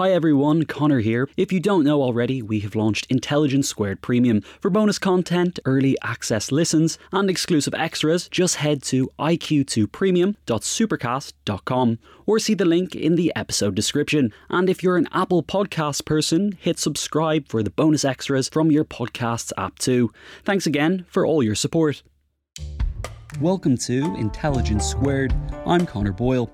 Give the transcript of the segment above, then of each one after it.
Hi everyone, Connor here. If you don't know already, we have launched Intelligence Squared Premium. For bonus content, early access listens, and exclusive extras, just head to iq2premium.supercast.com or see the link in the episode description. And if you're an Apple Podcast person, hit subscribe for the bonus extras from your podcasts app too. Thanks again for all your support. Welcome to Intelligence Squared. I'm Connor Boyle.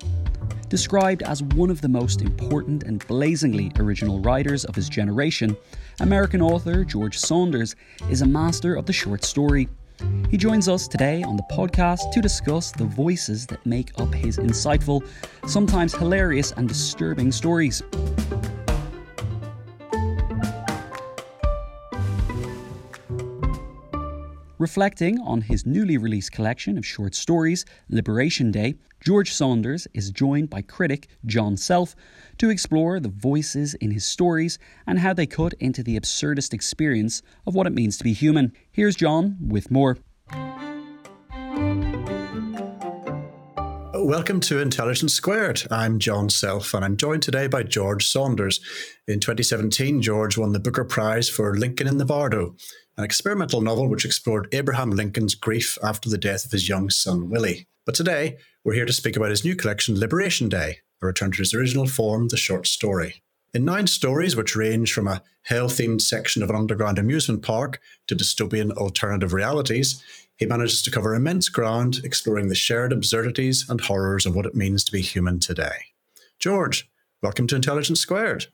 Described as one of the most important and blazingly original writers of his generation, American author George Saunders is a master of the short story. He joins us today on the podcast to discuss the voices that make up his insightful, sometimes hilarious and disturbing stories. Reflecting on his newly released collection of short stories, Liberation Day, George Saunders is joined by critic John Self to explore the voices in his stories and how they cut into the absurdist experience of what it means to be human. Here's John with more. Welcome to Intelligence Squared. I'm John Self, and I'm joined today by George Saunders. In 2017, George won the Booker Prize for Lincoln in the Bardo, an experimental novel which explored Abraham Lincoln's grief after the death of his young son, Willie. But today, we're here to speak about his new collection, Liberation Day, a return to his original form, the short story. In nine stories, which range from a hell themed section of an underground amusement park to dystopian alternative realities, he manages to cover immense ground, exploring the shared absurdities and horrors of what it means to be human today. George, welcome to Intelligence Squared.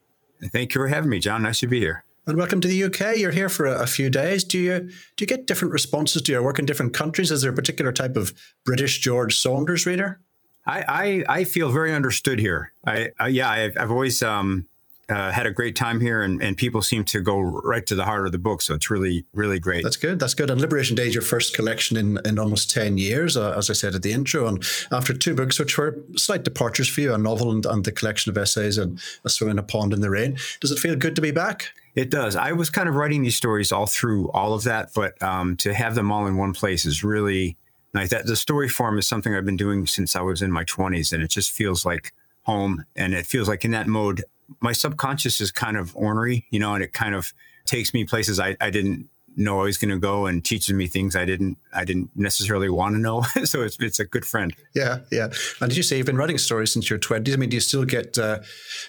Thank you for having me, John. Nice to be here. And welcome to the UK. You're here for a, a, few days. Do you do you get different responses to your work in different countries? Is there a particular type of British George Saunders reader? I I, I feel very understood here. I, I yeah, I've, I've always um, uh, had a great time here, and, and people seem to go right to the heart of the book. So it's really really great. That's good. That's good. And Liberation Day is your first collection in in almost ten years, uh, as I said at the intro. And after two books, which were slight departures for you, a novel and, and the collection of essays and a swim in a pond in the rain, does it feel good to be back? It does. I was kind of writing these stories all through all of that, but um, to have them all in one place is really nice. That the story form is something I've been doing since I was in my 20s, and it just feels like home. And it feels like in that mode, my subconscious is kind of ornery, you know, and it kind of takes me places I, I didn't know I was going to go and teaches me things I didn't I didn't necessarily want to know. so it's it's a good friend. Yeah, yeah. And did you say you've been writing stories since your twenties? I mean, do you still get uh,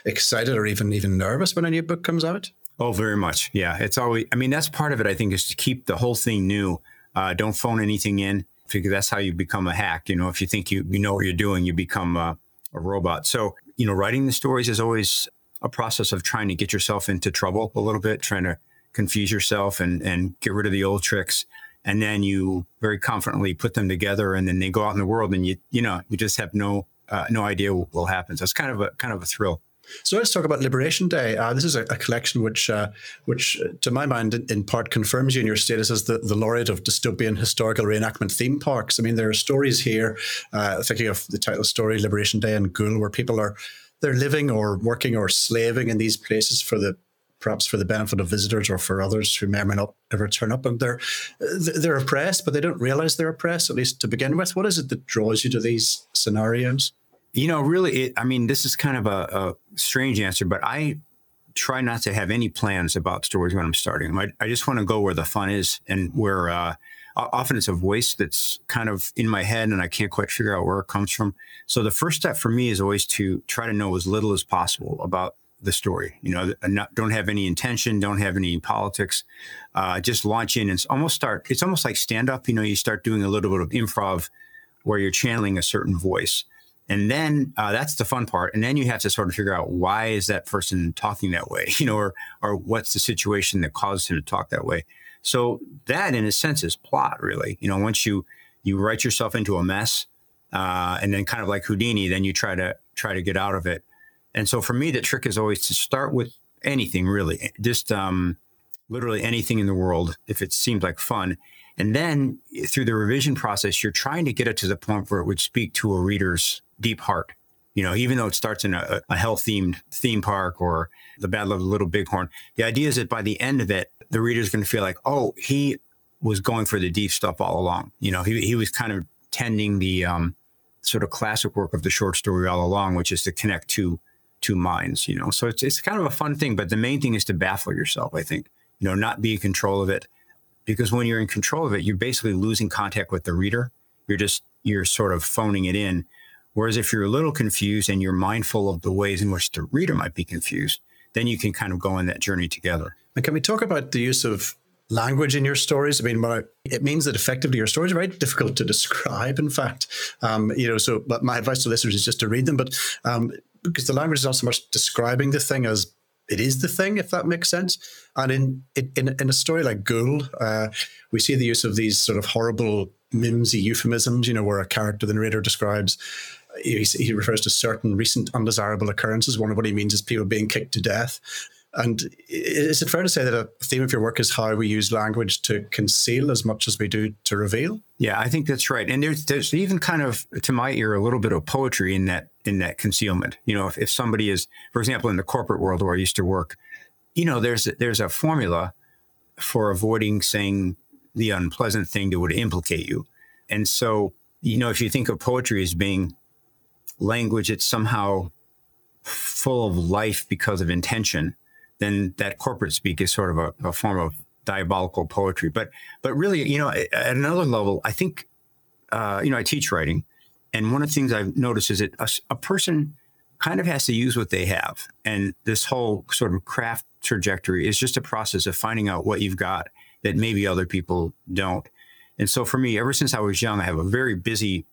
excited or even even nervous when a new book comes out? Oh, very much. Yeah. It's always, I mean, that's part of it, I think, is to keep the whole thing new. Uh, don't phone anything in because that's how you become a hack. You know, if you think you, you know what you're doing, you become a, a robot. So, you know, writing the stories is always a process of trying to get yourself into trouble a little bit, trying to confuse yourself and, and get rid of the old tricks. And then you very confidently put them together and then they go out in the world and you, you know, you just have no, uh, no idea what will happen. So it's kind of a, kind of a thrill. So let's talk about Liberation Day. Uh, this is a, a, collection which, uh, which, uh, to my mind, in, in, part confirms you in your status as the, the laureate of dystopian historical reenactment theme parks. I mean, there are stories here, uh, thinking of the title story, Liberation Day in Ghoul, where people are they're living or working or slaving in these places for the perhaps for the benefit of visitors or for others who may or may not ever turn up and they're they're oppressed but they don't realize they're oppressed at least to begin with what is it that draws you to these scenarios you know, really, it, I mean, this is kind of a, a strange answer, but I try not to have any plans about stories when I'm starting. I, I just want to go where the fun is and where uh, often it's a voice that's kind of in my head and I can't quite figure out where it comes from. So the first step for me is always to try to know as little as possible about the story. You know, not, don't have any intention, don't have any politics. Uh, just launch in and almost start. It's almost like stand up. You know, you start doing a little bit of improv where you're channeling a certain voice. And then uh, that's the fun part. And then you have to sort of figure out why is that person talking that way, you know, or or what's the situation that caused him to talk that way. So that, in a sense, is plot, really. You know, once you you write yourself into a mess, uh, and then kind of like Houdini, then you try to try to get out of it. And so for me, the trick is always to start with anything, really, just um, literally anything in the world, if it seems like fun. And then through the revision process, you're trying to get it to the point where it would speak to a reader's deep heart. You know, even though it starts in a, a health themed theme park or the Battle of the Little Bighorn, the idea is that by the end of it, the reader's going to feel like, oh, he was going for the deep stuff all along. You know, he, he was kind of tending the um, sort of classic work of the short story all along, which is to connect two two minds. You know, so it's it's kind of a fun thing. But the main thing is to baffle yourself. I think you know, not be in control of it, because when you're in control of it, you're basically losing contact with the reader. You're just you're sort of phoning it in. Whereas if you're a little confused and you're mindful of the ways in which the reader might be confused, then you can kind of go on that journey together. And can we talk about the use of language in your stories? I mean, it means that effectively your stories are very difficult to describe. In fact, um, you know, so but my advice to listeners is just to read them, but um, because the language is not so much describing the thing as it is the thing, if that makes sense. And in in, in a story like Ghoul, uh, we see the use of these sort of horrible mimsy euphemisms, you know, where a character, the narrator describes he, refers to certain recent undesirable occurrences. One of what he means is people being kicked to death. And is it fair to say that a theme of your work is how we use language to conceal as much as we do to reveal? Yeah, I think that's right. And there's there's even kind of to my ear a little bit of poetry in that in that concealment. You know, if, if somebody is, for example, in the corporate world where I used to work, you know, there's there's a formula for avoiding saying the unpleasant thing that would implicate you. And so, you know, if you think of poetry as being language that's somehow full of life because of intention, then that corporate speak is sort of a, a form of diabolical poetry. But but really, you know, at another level, I think, uh, you know, I teach writing, and one of the things I've noticed is that a, a, person kind of has to use what they have, and this whole sort of craft trajectory is just a process of finding out what you've got that maybe other people don't. And so for me, ever since I was young, I have a very busy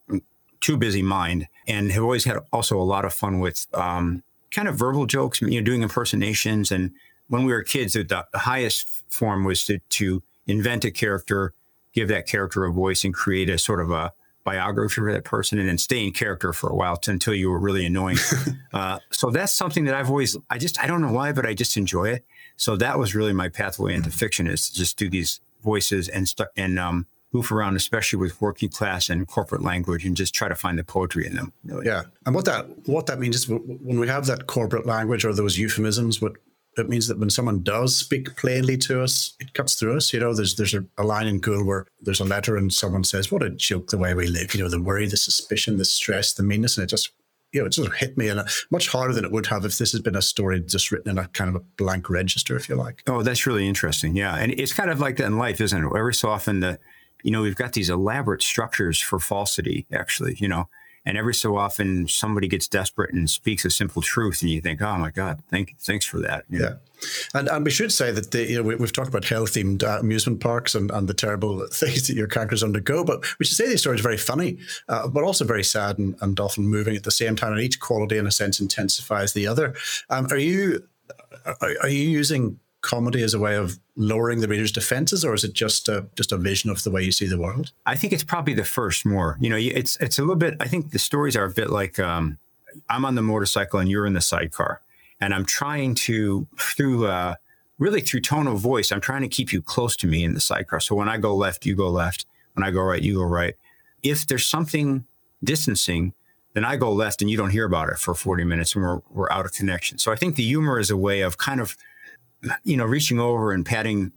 too busy mind and have always had also a lot of fun with um, kind of verbal jokes, you know, doing impersonations. And when we were kids, the, the highest form was to, to invent a character, give that character a voice, and create a sort of a biography for that person, and then stay in character for a while t- until you were really annoying. uh, so that's something that I've always, I just, I don't know why, but I just enjoy it. So that was really my pathway into fiction is to just do these voices and stuff and um, goof around, especially with working class and corporate language, and just try to find the poetry in them. Really. Yeah, and what that what that means is when we have that corporate language or those euphemisms, what it means that when someone does speak plainly to us, it cuts through us. You know, there's there's a, a line in Ghoul where there's a letter and someone says, "What a joke the way we live." You know, the worry, the suspicion, the stress, the meanness, and it just you know, it sort of hit me and much harder than it would have if this had been a story just written in a kind of a blank register, if you like. Oh, that's really interesting. Yeah. And it's kind of like that in life, isn't it? Every so often the you know, we've got these elaborate structures for falsity, actually, you know, and every so often somebody gets desperate and speaks a simple truth, and you think, oh my God, thank, thanks for that. You know? Yeah. And, and we should say that the, you know we, have talked about health themed uh, amusement parks and, and the terrible things that your characters undergo, but we should say these stories are very funny, uh, but also very sad and, and often moving at the same time. And each quality, in a sense, intensifies the other. Um, are you are, are you using comedy as a way of lowering the reader's defenses, or is it just a just a vision of the way you see the world? I think it's probably the first more. You know, it's it's a little bit. I think the stories are a bit like um, I'm on the motorcycle and you're in the sidecar, and I'm trying to through uh, really through tone of voice, I'm trying to keep you close to me in the sidecar. So when I go left, you go left. When I go right, you go right. If there's something distancing, then I go left and you don't hear about it for 40 minutes and we're, we're out of connection. So I think the humor is a way of kind of you know, reaching over and patting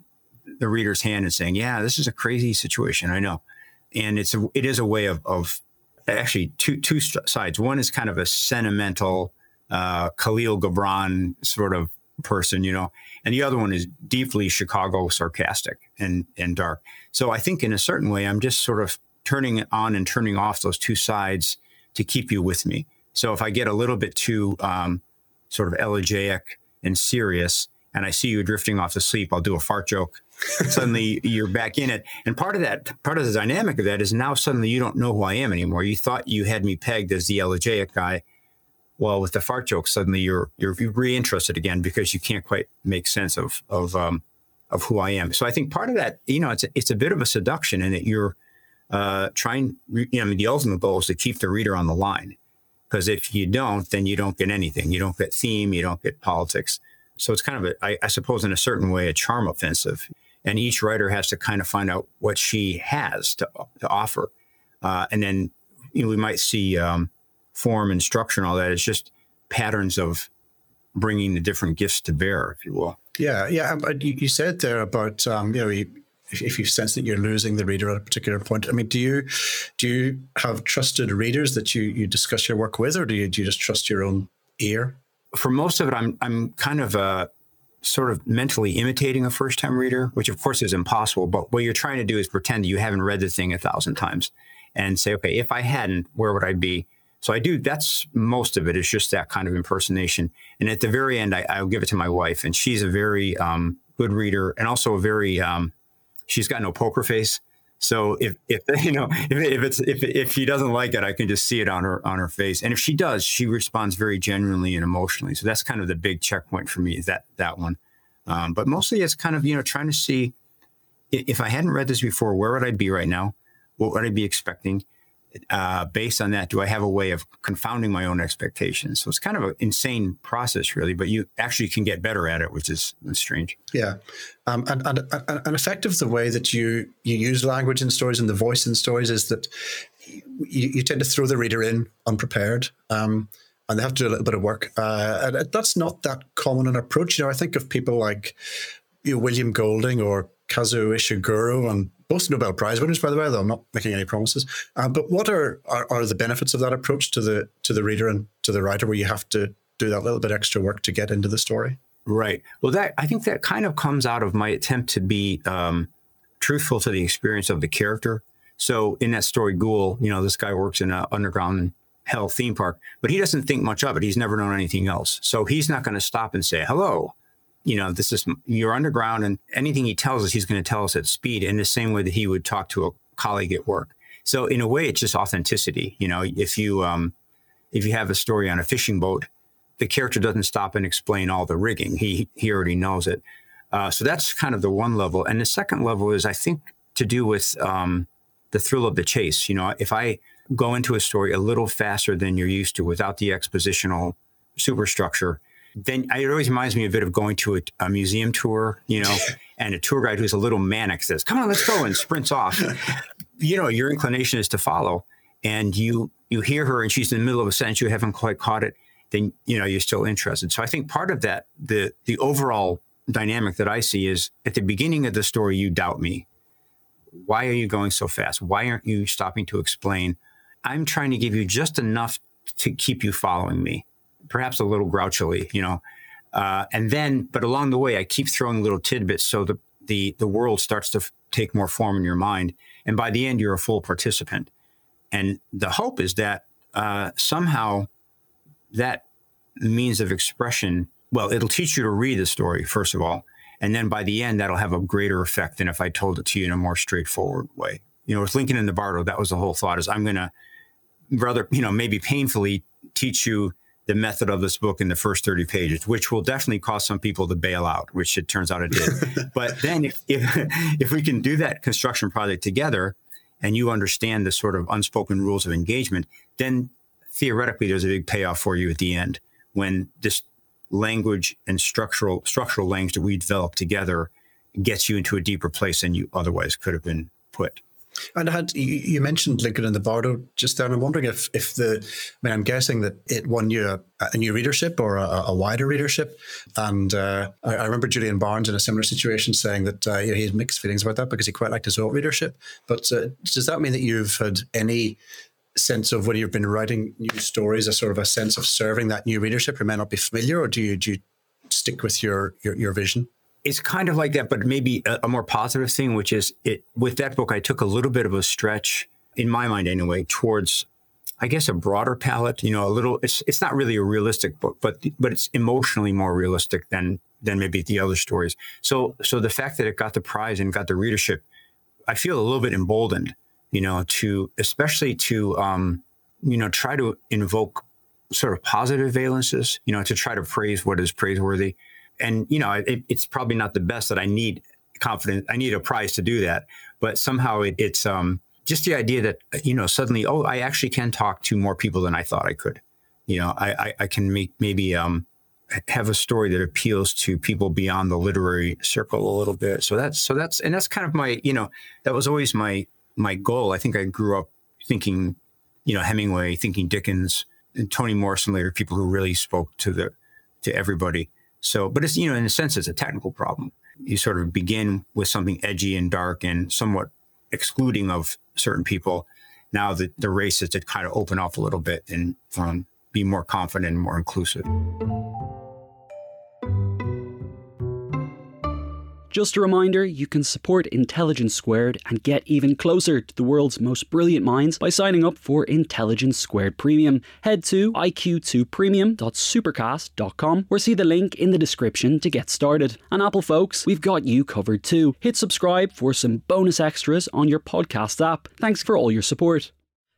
the reader's hand and saying, "Yeah, this is a crazy situation. I know," and it's a, it is a way of, of actually two two sides. One is kind of a sentimental uh, Khalil Gibran sort of person, you know, and the other one is deeply Chicago sarcastic and and dark. So I think in a certain way, I'm just sort of turning on and turning off those two sides to keep you with me. So if I get a little bit too um, sort of elegiac and serious, and I see you drifting off to sleep, I'll do a fart joke. suddenly you're back in it. And part of that, part of the dynamic of that is now suddenly you don't know who I am anymore. You thought you had me pegged as the elegiac guy. Well, with the fart joke, suddenly you're you're reinterested again because you can't quite make sense of of um, of who I am. So I think part of that, you know, it's a, it's a bit of a seduction in that you're uh, trying. You know, I mean, the ultimate goal is to keep the reader on the line because if you don't, then you don't get anything. You don't get theme. You don't get politics. So it's kind of, a, I, I suppose, in a certain way, a charm offensive. And each writer has to kind of find out what she has to, to offer. Uh, and then you know, we might see um, form and structure and all that. It's just patterns of bringing the different gifts to bear, if you will. Yeah, yeah. You, you said there about um, you know if, if you sense that you're losing the reader at a particular point. I mean, do you do you have trusted readers that you you discuss your work with, or do you do you just trust your own ear? For most of it, I'm I'm kind of uh, sort of mentally imitating a first time reader, which of course is impossible. But what you're trying to do is pretend that you haven't read the thing a thousand times and say, okay, if I hadn't, where would I be? So I do. That's most of it. It's just that kind of impersonation. And at the very end, I, will give it to my wife, and she's a very um, good reader, and also a very. Um, she's got no poker face. So if if you know if, if it's if if she doesn't like it, I can just see it on her on her face. And if she does, she responds very genuinely and emotionally. So that's kind of the big checkpoint for me. That that one? Um, but mostly, it's kind of you know trying to see if I hadn't read this before, where would I be right now? What would I be expecting? Uh, based on that, do I have a way of confounding my own expectations? So it's kind of an insane process, really, but you actually can get better at it, which is strange. Yeah, um, and, and, and an effective the way that you you use language in stories and the voice in stories is that you, you tend to throw the reader in unprepared. Um, and they have to do a little bit of work. Uh, and that's not that common an approach. You know, I think of people like you know, William Golding or Kazuo Ishiguro and both Nobel Prize winners, by the way. Though I'm not making any promises. Uh, but what are, are, are the benefits of that approach to the to the reader and to the writer, where you have to do that little bit extra work to get into the story? Right. Well, that I think that kind of comes out of my attempt to be um, truthful to the experience of the character. So in that story, Ghoul, you know, this guy works in an underground hell theme park, but he doesn't think much of it. He's never known anything else. So he's not going to stop and say, hello, you know, this is you're underground, and anything he tells us, he's going to tell us at speed in the same way that he would talk to a colleague at work. So in a way, it's just authenticity. You know, if you um, if you have a story on a fishing boat, the character doesn't stop and explain all the rigging. He he already knows it. Uh, so that's kind of the one level, and the second level is I think to do with um, the thrill of the chase. You know, if I go into a story a little faster than you're used to without the expositional superstructure, then it always reminds me a bit of going to a, a museum tour, you know, and a tour guide who's a little manic says, "Come on, let's go," and sprints off. you know, your inclination is to follow, and you you hear her, and she's in the middle of a sentence, you haven't quite caught it. Then you know you're still interested. So I think part of that, the the overall dynamic that I see is at the beginning of the story, you doubt me. Why are you going so fast? Why aren't you stopping to explain? I'm trying to give you just enough to keep you following me perhaps a little grouchily, you know. Uh, and then, but along the way, I keep throwing little tidbits so the the the world starts to f- take more form in your mind, and by the end, you're a full participant. And the hope is that uh, somehow that means of expression, well, it'll teach you to read the story first of all, and then by the end, that'll have a greater effect than if I told it to you in a more straightforward way. You know, with Lincoln and the Bardo, that was the whole thought: is I'm going to rather, you know, maybe painfully teach you the method of this book in the first 30 pages, which will definitely cause some people to bail out, which it turns out it did. but then if, if, if we can do that construction project together and you understand the sort of unspoken rules of engagement, then theoretically there's a big payoff for you at the end when this language and structural structural language that we develop together gets you into a deeper place than you otherwise could have been put. And had you mentioned Lincoln in the Bardo just there, and I'm wondering if if the I mean I'm guessing that it won you a, a new readership or a, a wider readership, and uh, I, I, remember Julian Barnes in a similar situation saying that uh, you know, he had mixed feelings about that because he quite liked his old readership. But uh, does that mean that you've had any sense of when you've been writing new stories, a sort of a sense of serving that new readership who may not be familiar, or do you do you stick with your your, your vision? It's kind of like that, but maybe a, a more positive thing, which is it. With that book, I took a little bit of a stretch in my mind, anyway, towards I guess a broader palette. You know, a little. It's it's not really a realistic book, but but it's emotionally more realistic than than maybe the other stories. So so the fact that it got the prize and got the readership, I feel a little bit emboldened. You know, to especially to um, you know try to invoke sort of positive valences. You know, to try to praise what is praiseworthy. And you know, it, it's probably not the best that I need confidence. I need a prize to do that, but somehow it, it's um just the idea that you know suddenly oh i actually can talk to more people than i thought i could. You know i i, I can make maybe um have a story that appeals to people beyond the literary circle a little bit. So that's so that's and that's kind of my you know that was always my my goal. I think i grew up thinking you know hemingway thinking dickens and toni morrison later people who really spoke to the to everybody so but it's you know in a sense it's a technical problem you sort of begin with something edgy and dark and somewhat excluding of certain people. Now the, the race is to kind of open up a little bit and um, be more confident and more inclusive. Just a reminder, you can support Intelligence Squared and get even closer to the world's most brilliant minds by signing up for Intelligence Squared Premium. Head to iq2premium.supercast.com or see the link in the description to get started. And Apple folks, we've got you covered too. Hit subscribe for some bonus extras on your podcast app. Thanks for all your support.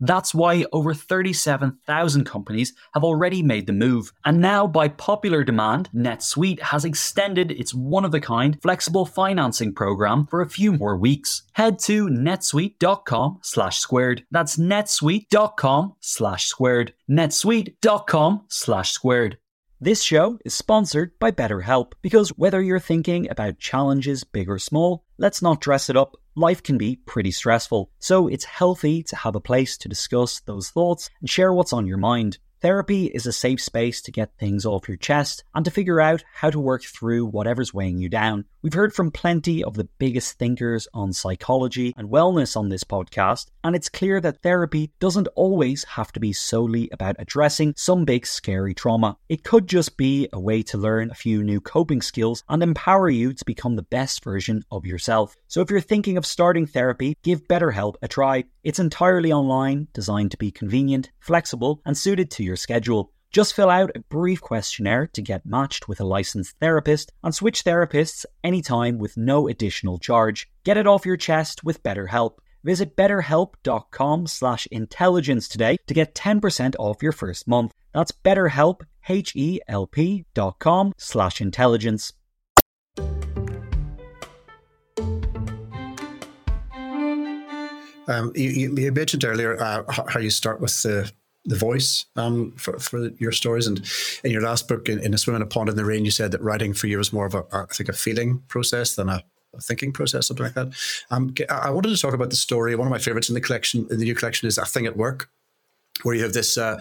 That's why over 37,000 companies have already made the move. And now, by popular demand, NetSuite has extended its one of a kind flexible financing program for a few more weeks. Head to netsuite.com slash squared. That's netsuite.com slash squared. netsuite.com slash squared. This show is sponsored by BetterHelp because whether you're thinking about challenges big or small, let's not dress it up life can be pretty stressful, so it's healthy to have a place to discuss those thoughts and share what's on your mind. Therapy is a safe space to get things off your chest and to figure out how to work through whatever's weighing you down. We've heard from plenty of the biggest thinkers on psychology and wellness on this podcast, and it's clear that therapy doesn't always have to be solely about addressing some big scary trauma. It could just be a way to learn a few new coping skills and empower you to become the best version of yourself. So if you're thinking of starting therapy, give BetterHelp a try. It's entirely online, designed to be convenient, flexible, and suited to your schedule. Just fill out a brief questionnaire to get matched with a licensed therapist and switch therapists anytime with no additional charge. Get it off your chest with BetterHelp. Visit betterhelp.com slash intelligence today to get 10% off your first month. That's betterhelp, H-E-L-P dot com slash intelligence. Um, you, you, mentioned earlier uh, how you start with the the voice um, for, for your stories. And in your last book, in, in A Swim in a Pond in the Rain, you said that writing for you was more of a, I think, a feeling process than a, thinking process, something like that. Um, I wanted to talk about the story. One of my favorites in the collection, in the new collection, is A Thing at Work, where you have this uh,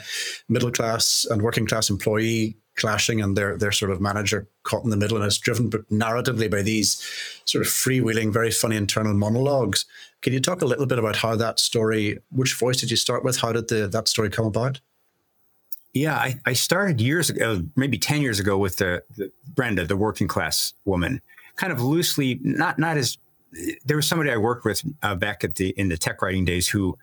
middle class and working class employee clashing and their their sort of manager caught in the middle and it's driven narratively by these sort of freewheeling very funny internal monologues. Can you talk a little bit about how that story which voice did you start with? How did the, that story come about? Yeah I, I started years ago maybe 10 years ago with the, the brenda the working class woman. Kind of loosely not not as there was somebody i worked with uh, back at the in the tech writing days who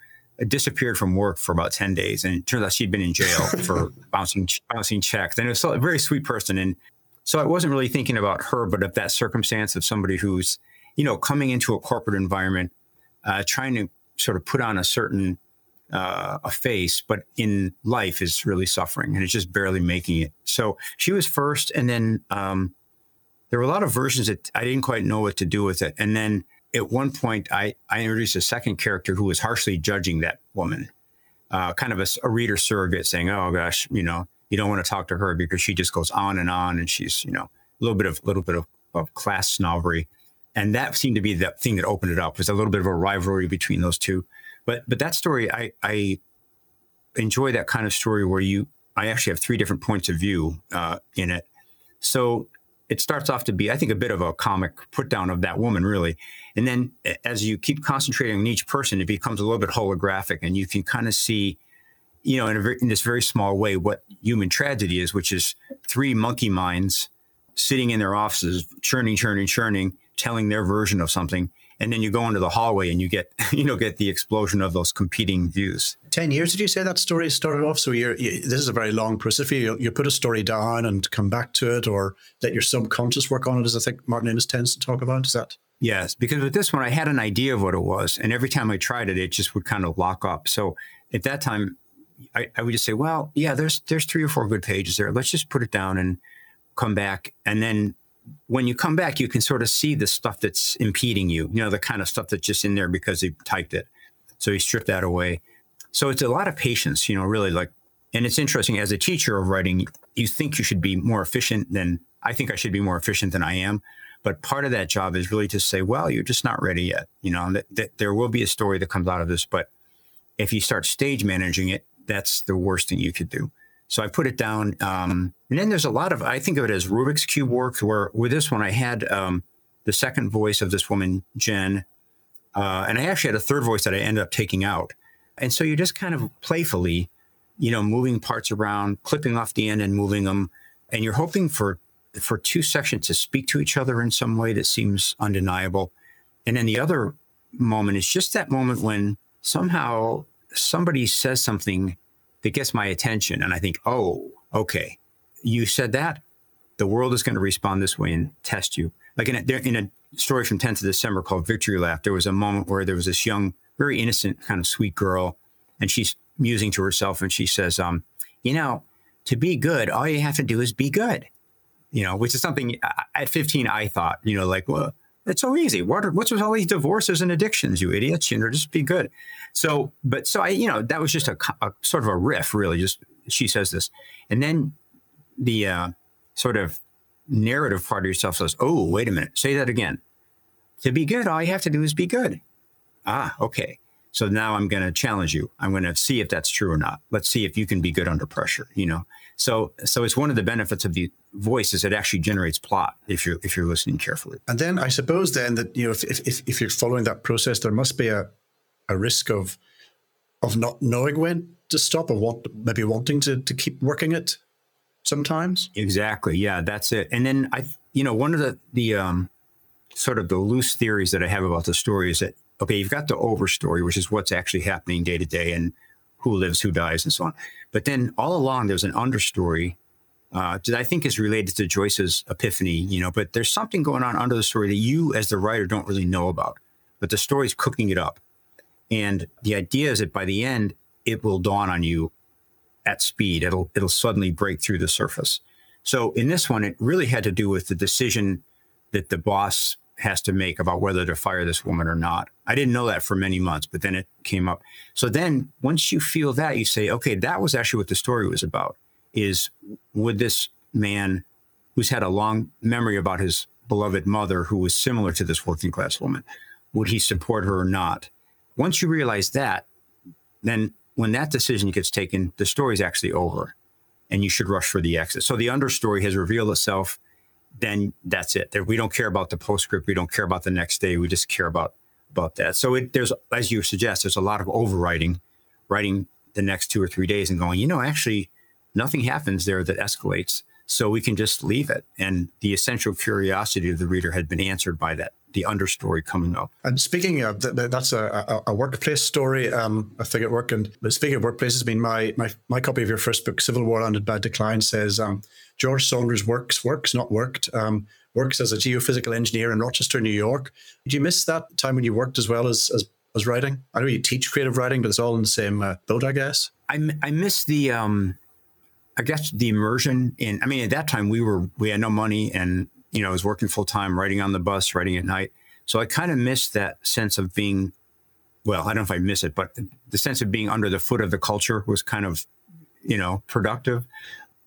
disappeared from work for about 10 days. And it turns out she'd been in jail for bouncing, bouncing checks. And it was a very sweet person. And so I wasn't really thinking about her, but of that circumstance of somebody who's, you know, coming into a corporate environment, uh, trying to sort of put on a certain uh, a face, but in life is really suffering and it's just barely making it. So she was first, and then um, there were a lot of versions that I didn't quite know what to do with it. And then at one point, I, I introduced a second character who was harshly judging that woman, uh, kind of a, a reader surrogate saying, oh gosh, you know, you don't want to talk to her because she just goes on and on and she's, you know, a little bit of, a little bit of, of class snobbery. And that seemed to be the thing that opened it up was a little bit of a rivalry between those two. But, but that story, I, I enjoy that kind of story where you, I actually have three different points of view uh, in it. So it starts off to be, I think, a bit of a comic put down of that woman, really. And then as you keep concentrating on each person, it becomes a little bit holographic and you can kind of see, you know, in, very, in this very small way, what human tragedy is, which is three monkey minds sitting in their offices, churning, churning, churning, telling their version of something and then you go into the hallway and you get you know get the explosion of those competing views. 10 years did you say that story started off? So you're you, this is a very long process for you. You put a story down and come back to it or let your subconscious work on it as i think martin Amis tends to talk about? Is that yes because with this one i had an idea of what it was and every time i tried it it just would kind of lock up. So at that time I, I would just say well yeah there's there's three or four good pages there. Let's just put it down and come back. And then when you come back, you can sort of see the stuff that's impeding you, you know, the kind of stuff that's just in there because they typed it. So you strip that away. So it's a lot of patience, you know, really like, and it's interesting as a teacher of writing, you think you should be more efficient than I think I should be more efficient than I am. But part of that job is really to say, well, you're just not ready yet. You know, that, that there will be a story that comes out of this. But if you start stage managing it, that's the worst thing you could do. So I put it down. Um, and then there's a lot of, I think of it as Rubik's Cube work, where with this one, I had um, the second voice of this woman, Jen. Uh, and I actually had a third voice that I ended up taking out. And so you're just kind of playfully, you know, moving parts around, clipping off the end and moving them. And you're hoping for for two sections to speak to each other in some way that seems undeniable. And then the other moment is just that moment when somehow somebody says something that gets my attention. And I think, oh, okay, you said that. The world is going to respond this way and test you. Like in a, in a story from 10th of December called Victory Lap, there was a moment where there was this young, very innocent, kind of sweet girl, and she's musing to herself and she says, um, you know, to be good, all you have to do is be good. You know, which is something at 15 I thought, you know, like, well, it's so easy. What are, what's with all these divorces and addictions, you idiots? You know, just be good. So, but so I, you know, that was just a, a sort of a riff, really. Just she says this, and then the uh, sort of narrative part of yourself says, "Oh, wait a minute, say that again." To be good, all you have to do is be good. Ah, okay. So now I'm going to challenge you. I'm going to see if that's true or not. Let's see if you can be good under pressure. You know, so so it's one of the benefits of the voice is it actually generates plot if you're if you're listening carefully. And then I suppose then that you know if if, if you're following that process, there must be a a risk of of not knowing when to stop or want maybe wanting to to keep working it sometimes. Exactly. Yeah, that's it. And then I you know one of the the um sort of the loose theories that I have about the story is that okay, you've got the overstory, which is what's actually happening day to day and who lives, who dies, and so on. But then all along, there's an understory uh, that I think is related to Joyce's epiphany, you know, but there's something going on under the story that you, as the writer, don't really know about. But the story's cooking it up. And the idea is that by the end, it will dawn on you at speed. It'll it'll suddenly break through the surface. So in this one, it really had to do with the decision that the boss has to make about whether to fire this woman or not. I didn't know that for many months, but then it came up. So then once you feel that, you say, okay, that was actually what the story was about is would this man who's had a long memory about his beloved mother who was similar to this working class woman, would he support her or not? Once you realize that, then when that decision gets taken, the story's actually over and you should rush for the exit. So the understory has revealed itself then that's it. We don't care about the postscript. We don't care about the next day. We just care about about that. So it, there's, as you suggest, there's a lot of overwriting, writing the next two or three days and going, you know, actually, nothing happens there that escalates. So we can just leave it. And the essential curiosity of the reader had been answered by that, the understory coming up. And speaking of that's a, a, a workplace story, um, I think at work. And speaking of workplaces, I mean, my, my, my copy of your first book, CivilWarLand in Bad Decline, says um, George Saunders works, works, not worked. Um, works as a geophysical engineer in Rochester, New York. Did you miss that time when you worked as well as, as as writing? I know you teach creative writing, but it's all in the same uh, boat, I guess. I, I miss the um, I guess the immersion in, I mean, at that time we were, we had no money and you know, I was working full time, writing on the bus, writing at night. So I kind of missed that sense of being, well, I don't know if I miss it, but the sense of being under the foot of the culture was kind of, you know, productive.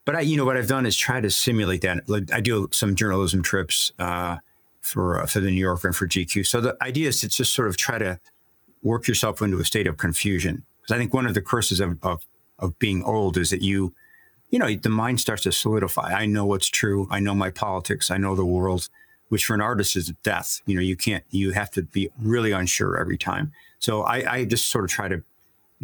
But I, you know, what I've done is try to simulate that. I do some journalism trips uh, for uh, for the New Yorker and for GQ. So the idea is to just sort of try to work yourself into a state of confusion. Because I think one of the curses of, of of being old is that you, you know, the mind starts to solidify. I know what's true. I know my politics. I know the world, which for an artist is death. You know, you can't. You have to be really unsure every time. So I, I just sort of try to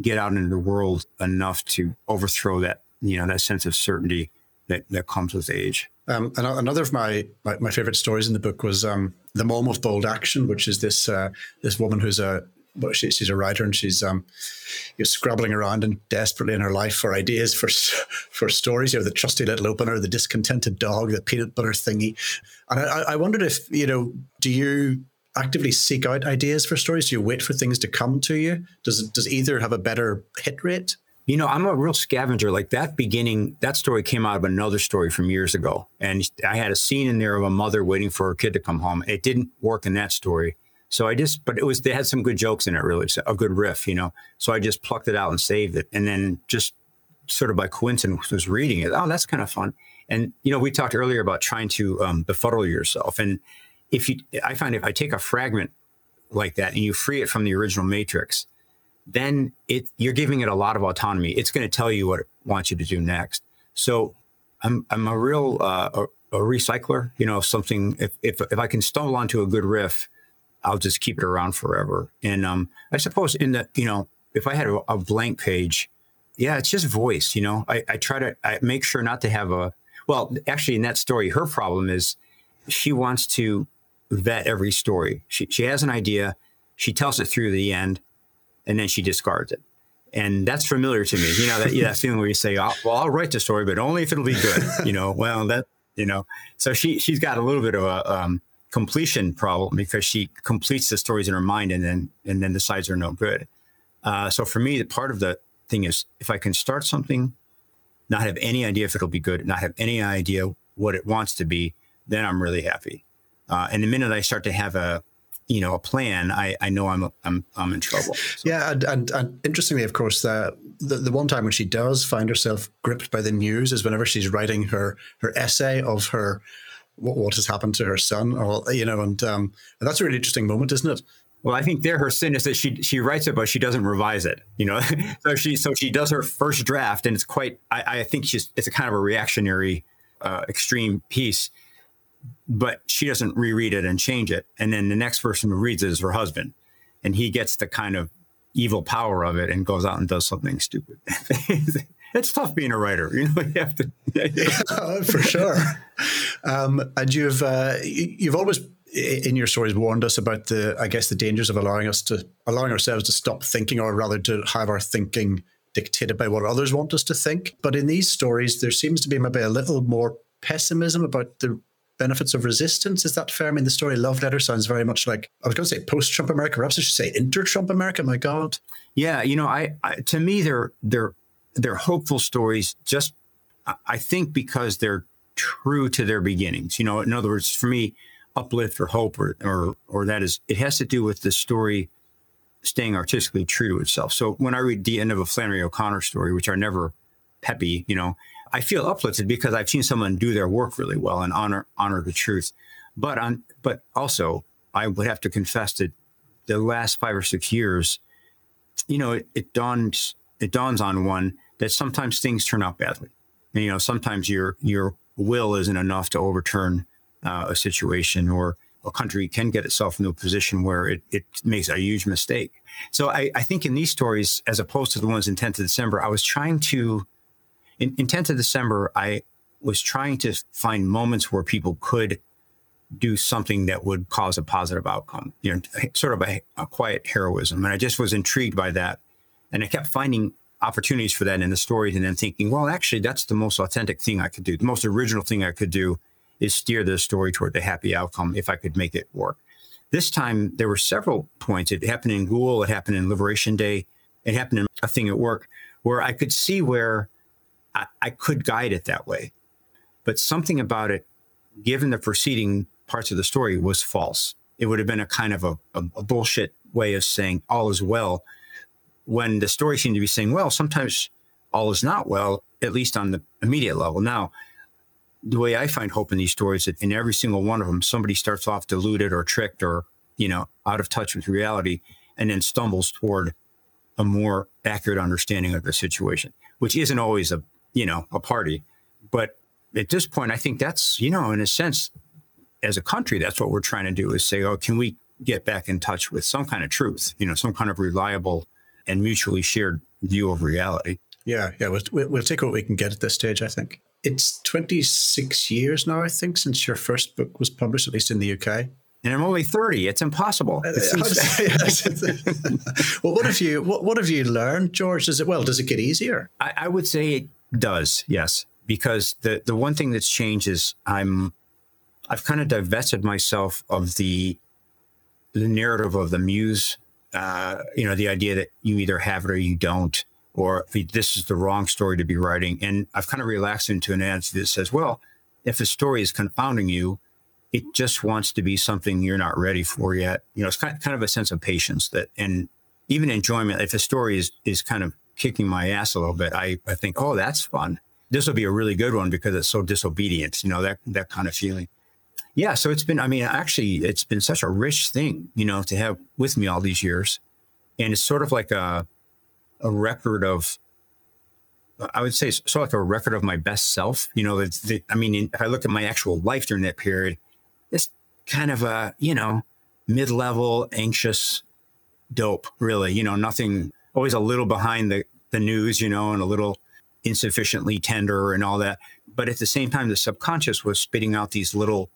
get out into the world enough to overthrow that you know that sense of certainty that that comes with age. Um, and another of my, my, my favorite stories in the book was um, the of bold action, which is this uh, this woman who's a well, she, she's a writer and she's um, you know, scrabbling around and desperately in her life for ideas for for stories. You know, the trusty little opener, the discontented dog, the peanut butter thingy. And I, I wondered if you know, do you actively seek out ideas for stories? Do you wait for things to come to you? Does does either have a better hit rate? You know, I'm a real scavenger. Like that beginning, that story came out of another story from years ago. And I had a scene in there of a mother waiting for her kid to come home. It didn't work in that story. So I just, but it was, they had some good jokes in it, really, so a good riff, you know. So I just plucked it out and saved it. And then just sort of by coincidence was reading it. Oh, that's kind of fun. And, you know, we talked earlier about trying to um, befuddle yourself. And if you, I find if I take a fragment like that and you free it from the original matrix, then it you're giving it a lot of autonomy. It's going to tell you what it wants you to do next. So I'm I'm a real uh, a, a, recycler. You know, something if, if if I can stumble onto a good riff, I'll just keep it around forever. And um, I suppose in the you know if I had a, a blank page, yeah, it's just voice. You know, I, I try to I make sure not to have a well. Actually, in that story, her problem is she wants to vet every story. She she has an idea, she tells it through the end and then she discards it. And that's familiar to me. You know, that, yeah, that feeling where you say, well, I'll write the story, but only if it'll be good. You know, well, that, you know, so she, she's got a little bit of a um, completion problem because she completes the stories in her mind and then, and then decides they're no good. Uh, so for me, the part of the thing is if I can start something, not have any idea if it'll be good, not have any idea what it wants to be, then I'm really happy. Uh, and the minute I start to have a, you know a plan, I, I know I'm I'm I'm in trouble. So. Yeah, and, and, and interestingly, of course, the, the the one time when she does find herself gripped by the news is whenever she's writing her her essay of her what, what has happened to her son, or you know, and um, that's a really interesting moment, isn't it? Well, I think there her sin is that she she writes it, but she doesn't revise it. You know, so she so she does her first draft, and it's quite. I, I think she's it's a kind of a reactionary, uh, extreme piece but she doesn't reread it and change it. And then the next person who reads it is her husband. And he gets the kind of evil power of it and goes out and does something stupid. it's tough being a writer. You know, you have to. yeah, for sure. Um, and you've uh, you've always in your stories warned us about the, I guess, the dangers of allowing us to allowing ourselves to stop thinking, or rather to have our thinking dictated by what others want us to think. But in these stories, there seems to be maybe a little more pessimism about the benefits of resistance. Is that fair? I mean, the story Love Letter sounds very much like I was going to say post Trump America. Perhaps I should say inter Trump America. My God. Yeah, you know, I, I to me they're they're they're hopeful stories. Just I think because they're true to their beginnings. You know, in other words, for me, uplift or hope or or or that is it has to do with the story staying artistically true to itself. So when I read the end of a Flannery O'Connor story, which are never peppy, you know, I feel uplifted because I've seen someone do their work really well and honor honor the truth. But on but also I would have to confess that the last five or six years, you know, it, it dawns it dawns on one that sometimes things turn out badly. And, you know, sometimes your your will isn't enough to overturn uh, a situation or a country can get itself into a position where it, it makes a huge mistake. So I, I think in these stories, as opposed to the ones in 10th of December, I was trying to in, in 10th of December, I was trying to find moments where people could do something that would cause a positive outcome, you know, sort of a, a, quiet heroism. And I just was intrigued by that. And I kept finding opportunities for that in the stories and then thinking, well, actually, that's the most authentic thing I could do. The most original thing I could do is steer the story toward the happy outcome if I could make it work. This time, there were several points. It happened in Ghoul, it happened in Liberation Day, it happened in a thing at work where I could see where I, I could guide it that way. But something about it given the preceding parts of the story, was false. It would have been a kind of a, a, a bullshit way of saying all is well, when the story seemed to be saying, well, sometimes all is not well, at least on the immediate level. Now, the way I find hope in these stories, is that in every single one of them, somebody starts off deluded or tricked or you know out of touch with reality, and then stumbles toward a more accurate understanding of the situation, which isn't always a you know a party, but at this point, I think that's you know in a sense, as a country, that's what we're trying to do is say, oh, can we get back in touch with some kind of truth, you know, some kind of reliable and mutually shared view of reality. Yeah, yeah, we'll, we'll take what we can get at this stage, I think. It's 26 years now, I think, since your first book was published, at least in the UK. And I'm only 30. It's impossible. Uh, well, what have you what, what have you learned, George? Does it well, does it get easier? I, I would say it does, yes. Because the, the one thing that's changed is I'm I've kind of divested myself of the the narrative of the muse, uh, you know, the idea that you either have it or you don't or this is the wrong story to be writing. And I've kind of relaxed into an attitude that says, well, if a story is confounding you, it just wants to be something you're not ready for yet. You know, it's kind kind of a sense of patience that, and even enjoyment. If a story is, is kind of kicking my ass a little bit, I, I think, oh, that's fun. This will be a really good one because it's so disobedient, you know, that, that kind of feeling. Yeah. So it's been, I mean, actually, it's been such a rich thing, you know, to have with me all these years. And it's sort of like a, a record of I would say sort of like a record of my best self. You know, the, the, I mean, if I look at my actual life during that period, it's kind of a, you know, mid level, anxious dope, really. You know, nothing, always a little behind the, the news, you know, and a little insufficiently tender and all that. But at the same time, the subconscious was spitting out these little,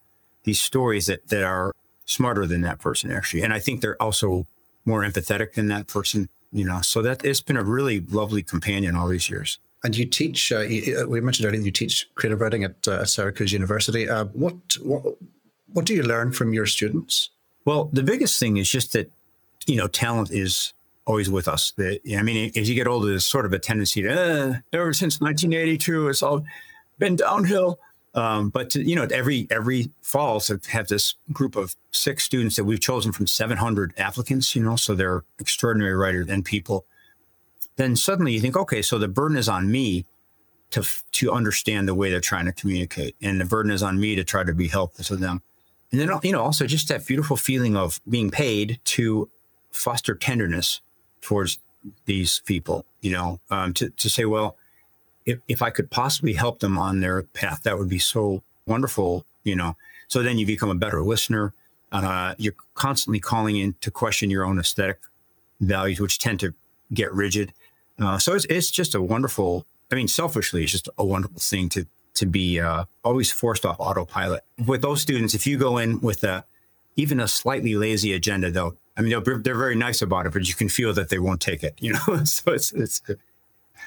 these stories that, that are smarter than that person, actually. And I think they're also more empathetic than that person you know, so that it's been a really lovely companion all these years. And you teach, uh, you, uh, we mentioned earlier, you teach creative writing at, uh, Syracuse University. Uh, what, what, what do you learn from your students? Well, the biggest thing is just that, you know, talent is always with us. That, I mean, as you get older, there's sort of a tendency to, uh, ever since 1982, it's all been downhill. Um, but to, you know, every every fall, so have this group of six students that we've chosen from 700 applicants. You know, so they're extraordinary writers and people. Then suddenly you think, okay, so the burden is on me to to understand the way they're trying to communicate, and the burden is on me to try to be helpful to them. And then you know, also just that beautiful feeling of being paid to foster tenderness towards these people. You know, um, to to say, well if, if I could possibly help them on their path, that would be so wonderful, you know. So then you become a better listener. Uh, you're constantly calling in to question your own aesthetic values, which tend to get rigid. Uh, so it's, it's just a wonderful, I mean, selfishly, it's just a wonderful thing to, to be uh, always forced off autopilot. With those students, if you go in with a, even a slightly lazy agenda, though, I mean, they're, they're very nice about it, but you can feel that they won't take it, you know? so it's, it's,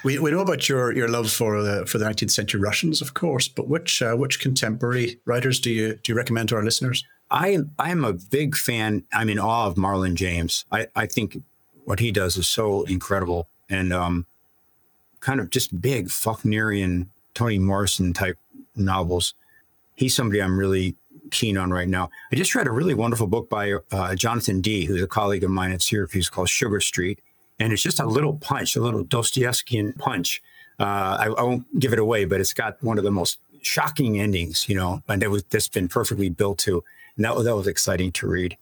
we, we know about your, your love for the for the 19th century Russians, of course, but which uh, which contemporary writers do you do you recommend to our listeners? I I am a big fan. I'm in awe of Marlon James. I, I think what he does is so incredible and um, kind of just big Faulknerian Toni Morrison type novels. He's somebody I'm really keen on right now. I just read a really wonderful book by uh, Jonathan Dee, who's a colleague of mine at Syracuse called Sugar Street and it's just a little punch, a little Dostoevskian punch. Uh, I, I, won't give it away, but it's got one of the most shocking endings, you know, and it was just been perfectly built to. And that, that was exciting to read.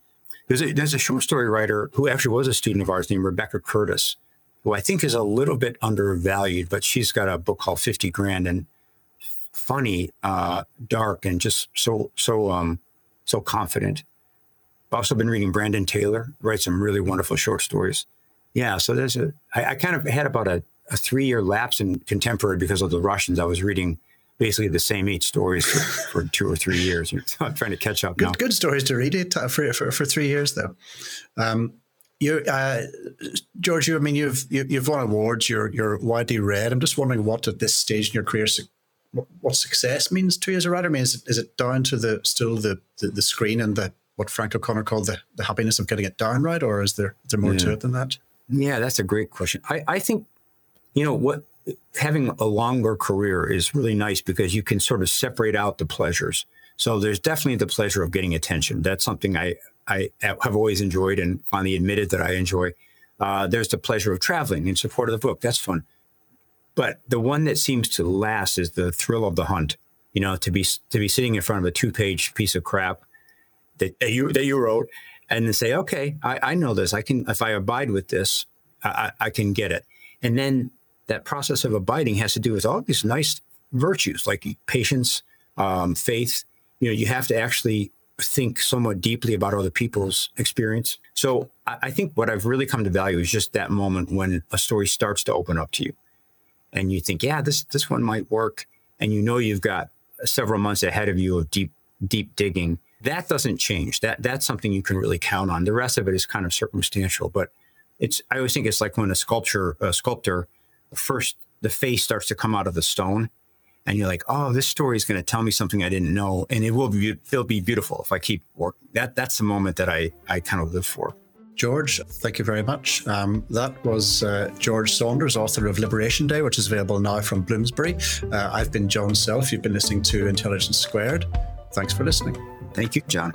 There's a, there's a short story writer who actually was a student of ours named Rebecca Curtis, who I think is a little bit undervalued, but she's got a book called 50 Grand and funny, uh, dark, and just so, so, um, so confident. I've also been reading Brandon Taylor, writes some really wonderful short stories. Yeah, so there's a. I, I kind of had about a, a three year lapse in contemporary because of the Russians. I was reading basically the same eight stories for, for two or three years. So I'm trying to catch up good, now. Good stories to read it uh, for, for, for three years though. Um, you, uh, George, you, I mean, you've you, have you have won awards. You're you're widely read. I'm just wondering what at this stage in your career, what, what success means to you as a writer. I mean, is it, is it down to the still the, the, the screen and the what Frank O'Connor called the, the happiness of getting it down right, or is there is there more yeah. to it than that? Yeah, that's a great question. I, I think, you know, what having a longer career is really nice because you can sort of separate out the pleasures. So there's definitely the pleasure of getting attention. That's something I, I have always enjoyed and finally admitted that I enjoy. Uh, there's the pleasure of traveling in support of the book. That's fun. But the one that seems to last is the thrill of the hunt. You know, to be to be sitting in front of a two page piece of crap that, that you that you wrote, and then say, okay, I, I know this. I can if I abide with this, I, I can get it. And then that process of abiding has to do with all these nice virtues like patience, um, faith. You know, you have to actually think somewhat deeply about other people's experience. So I, I think what I've really come to value is just that moment when a story starts to open up to you and you think, yeah, this this one might work, and you know you've got several months ahead of you of deep deep digging. That doesn't change. That that's something you can really count on. The rest of it is kind of circumstantial, but it's. I always think it's like when a sculpture a sculptor first the face starts to come out of the stone, and you're like, oh, this story is going to tell me something I didn't know, and it will be it'll be beautiful if I keep working. That that's the moment that I I kind of live for. George, thank you very much. Um, that was uh, George Saunders, author of Liberation Day, which is available now from Bloomsbury. Uh, I've been John Self. You've been listening to Intelligence Squared. Thanks for listening. Thank you, John.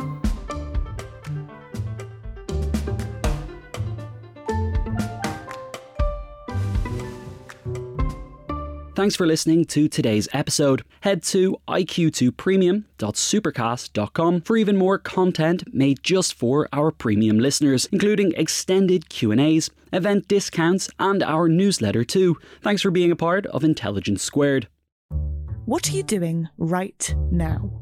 Thanks for listening to today's episode. Head to iq2premium.supercast.com for even more content made just for our premium listeners, including extended Q&As, event discounts, and our newsletter too. Thanks for being a part of Intelligence Squared. What are you doing right now?